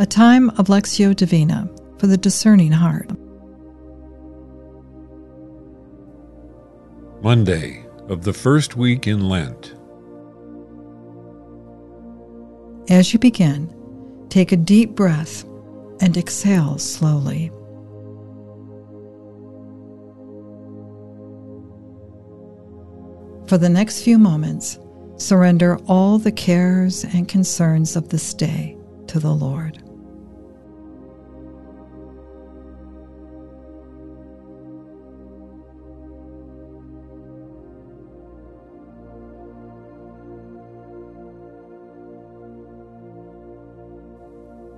a time of Lectio Divina for the discerning heart. Monday of the first week in Lent. As you begin, take a deep breath and exhale slowly. For the next few moments, surrender all the cares and concerns of this day to the Lord.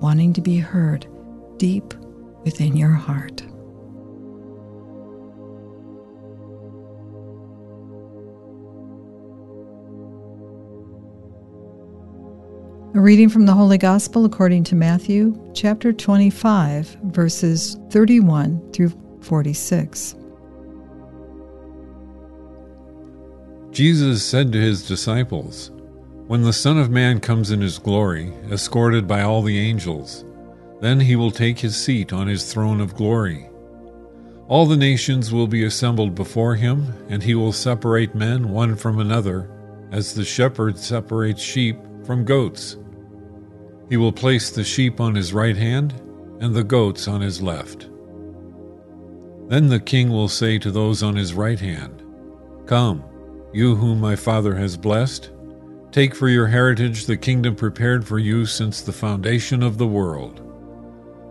wanting to be heard deep within your heart. A reading from the Holy Gospel according to Matthew, chapter 25, verses 31 through 46. Jesus said to his disciples, When the Son of Man comes in his glory, escorted by all the angels, then he will take his seat on his throne of glory. All the nations will be assembled before him, and he will separate men one from another, as the shepherd separates sheep from goats. He will place the sheep on his right hand and the goats on his left. Then the king will say to those on his right hand, Come, you whom my Father has blessed, take for your heritage the kingdom prepared for you since the foundation of the world.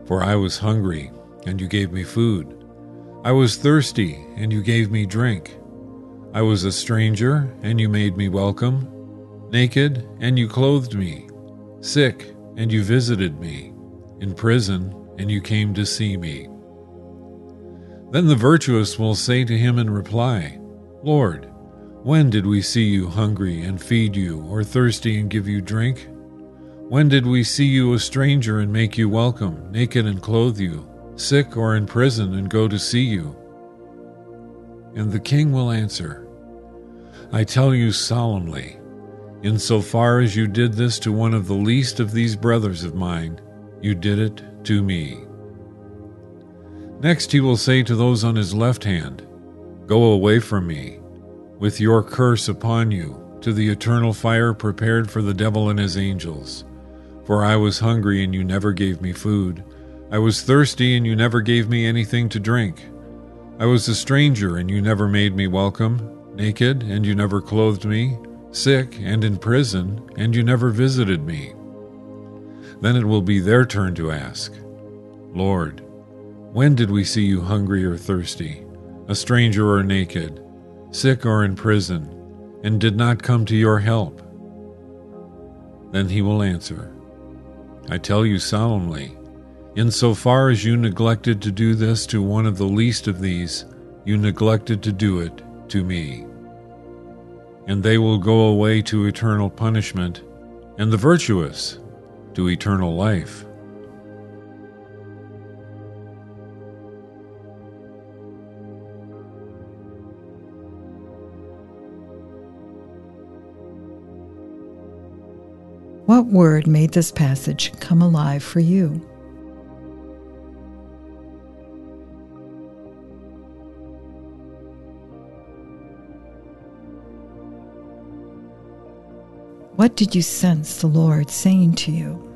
For I was hungry, and you gave me food. I was thirsty, and you gave me drink. I was a stranger, and you made me welcome. Naked, and you clothed me. Sick, and you visited me. In prison, and you came to see me. Then the virtuous will say to him in reply, Lord, when did we see you hungry and feed you, or thirsty and give you drink? When did we see you a stranger and make you welcome, naked and clothe you, sick or in prison and go to see you? And the king will answer, I tell you solemnly, in so far as you did this to one of the least of these brothers of mine, you did it to me. Next he will say to those on his left hand, Go away from me with your curse upon you, to the eternal fire prepared for the devil and his angels. For I was hungry, and you never gave me food. I was thirsty, and you never gave me anything to drink. I was a stranger, and you never made me welcome, naked, and you never clothed me, sick, and in prison, and you never visited me. Then it will be their turn to ask, Lord, when did we see you hungry or thirsty, a stranger or naked? Sick or in prison, and did not come to your help? Then he will answer, I tell you solemnly, in so far as you neglected to do this to one of the least of these, you neglected to do it to me. And they will go away to eternal punishment, and the virtuous to eternal life. What word made this passage come alive for you? What did you sense the Lord saying to you?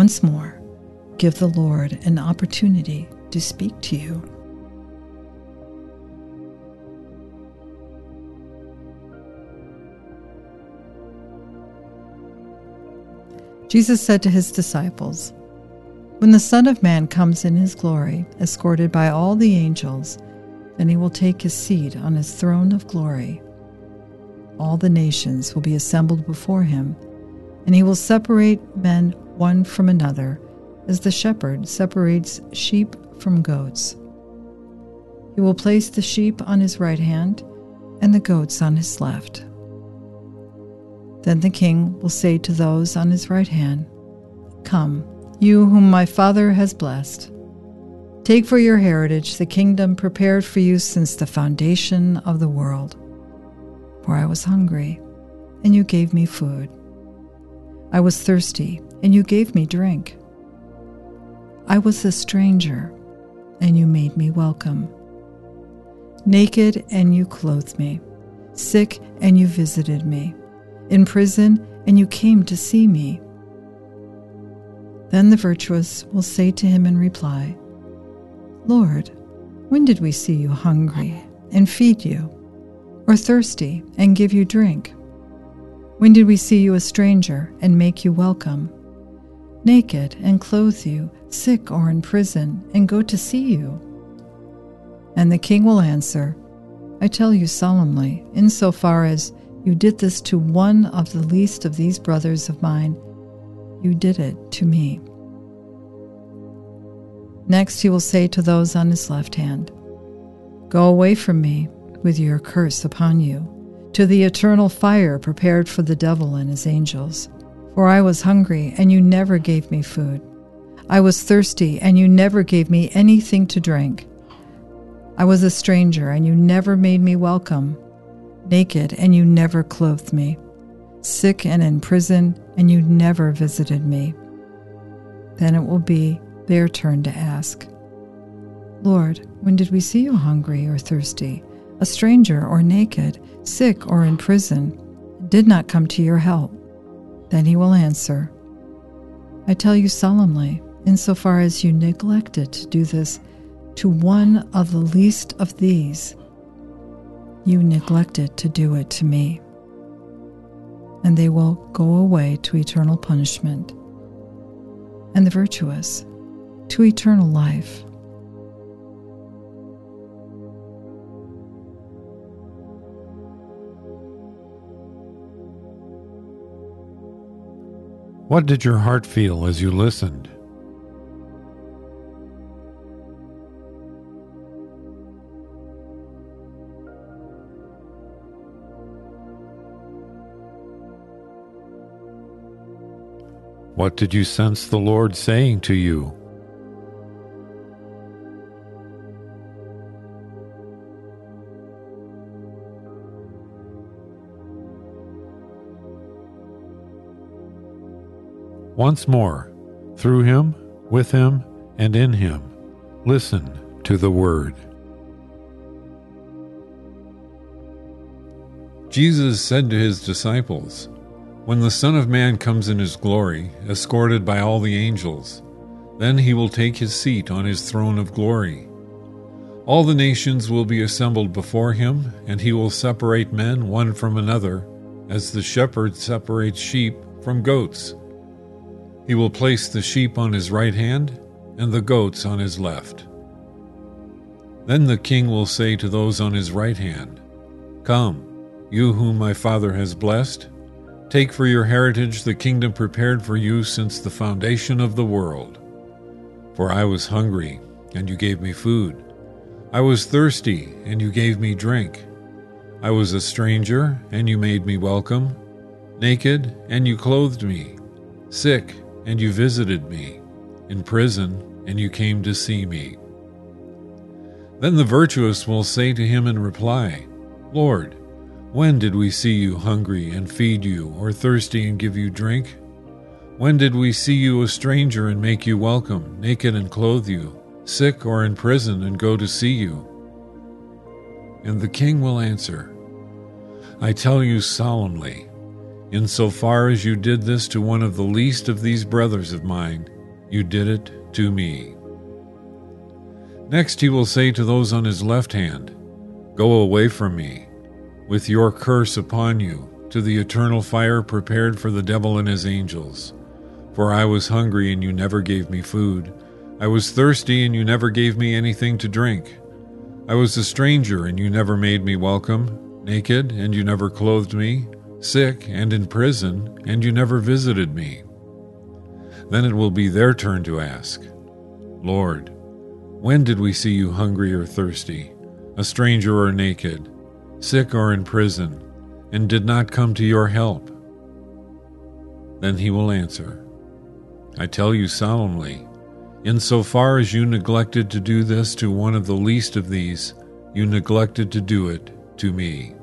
Once more, give the Lord an opportunity to speak to you. Jesus said to his disciples, When the Son of Man comes in his glory, escorted by all the angels, then he will take his seat on his throne of glory. All the nations will be assembled before him, and he will separate men one from another, as the shepherd separates sheep from goats. He will place the sheep on his right hand and the goats on his left. Then the king will say to those on his right hand, Come, you whom my Father has blessed. Take for your heritage the kingdom prepared for you since the foundation of the world. For I was hungry, and you gave me food. I was thirsty, and you gave me drink. I was a stranger, and you made me welcome. Naked, and you clothed me. Sick, and you visited me. In prison, and you came to see me. Then the virtuous will say to him in reply, Lord, when did we see you hungry and feed you, or thirsty and give you drink? When did we see you a stranger and make you welcome, naked and clothe you, sick or in prison and go to see you? And the king will answer, I tell you solemnly, insofar as you did this to one of the least of these brothers of mine, you did it to me. Next, he will say to those on his left hand, Go away from me with your curse upon you, to the eternal fire prepared for the devil and his angels. For I was hungry, and you never gave me food. I was thirsty, and you never gave me anything to drink. I was a stranger, and you never made me welcome. Naked, and you never clothed me. Sick and in prison, and you never visited me. Then it will be their turn to ask, Lord, when did we see you hungry or thirsty, a stranger or naked, sick or in prison, did not come to your help? Then he will answer, I tell you solemnly, insofar as you neglected to do this to one of the least of these, you neglected to do it to me. And they will go away to eternal punishment, and the virtuous to eternal life. What did your heart feel as you listened? What did you sense the Lord saying to you? Once more, through him, with him, and in him, listen to the word. Jesus said to his disciples, when the Son of Man comes in his glory, escorted by all the angels, then he will take his seat on his throne of glory. All the nations will be assembled before him, and he will separate men one from another, as the shepherd separates sheep from goats. He will place the sheep on his right hand, and the goats on his left. Then the king will say to those on his right hand, Come, you whom my Father has blessed, Take for your heritage the kingdom prepared for you since the foundation of the world. For I was hungry, and you gave me food. I was thirsty, and you gave me drink. I was a stranger, and you made me welcome. Naked, and you clothed me. Sick, and you visited me. In prison, and you came to see me. Then the virtuous will say to him in reply, Lord, when did we see you hungry and feed you, or thirsty and give you drink? When did we see you a stranger and make you welcome, naked and clothe you, sick or in prison and go to see you? And the king will answer, I tell you solemnly, in so far as you did this to one of the least of these brothers of mine, you did it to me. Next he will say to those on his left hand, Go away from me with your curse upon you, to the eternal fire prepared for the devil and his angels. For I was hungry, and you never gave me food. I was thirsty, and you never gave me anything to drink. I was a stranger, and you never made me welcome, naked, and you never clothed me, sick, and in prison, and you never visited me. Then it will be their turn to ask, Lord, when did we see you hungry or thirsty, a stranger or naked, sick or in prison, and did not come to your help? Then he will answer, I tell you solemnly, in so far as you neglected to do this to one of the least of these, you neglected to do it to me.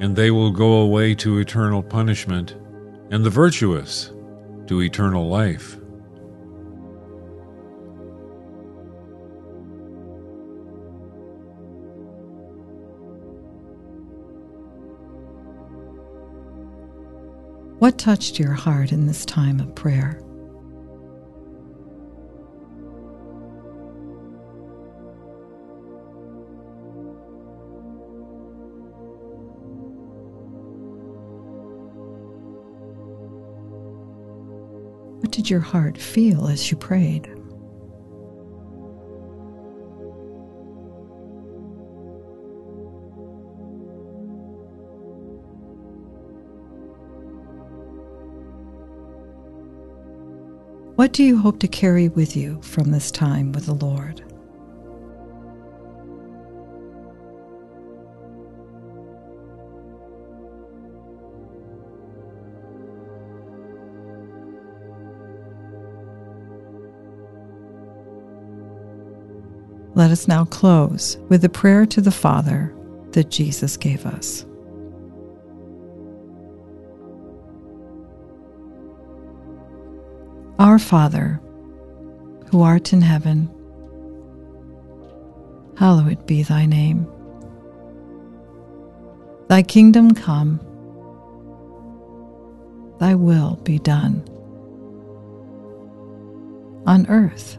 And they will go away to eternal punishment, and the virtuous to eternal life. What touched your heart in this time of prayer? Did your heart feel as you prayed? What do you hope to carry with you from this time with the Lord? Let us now close with the prayer to the Father that Jesus gave us. Our Father, who art in heaven, hallowed be thy name. Thy kingdom come, thy will be done, on earth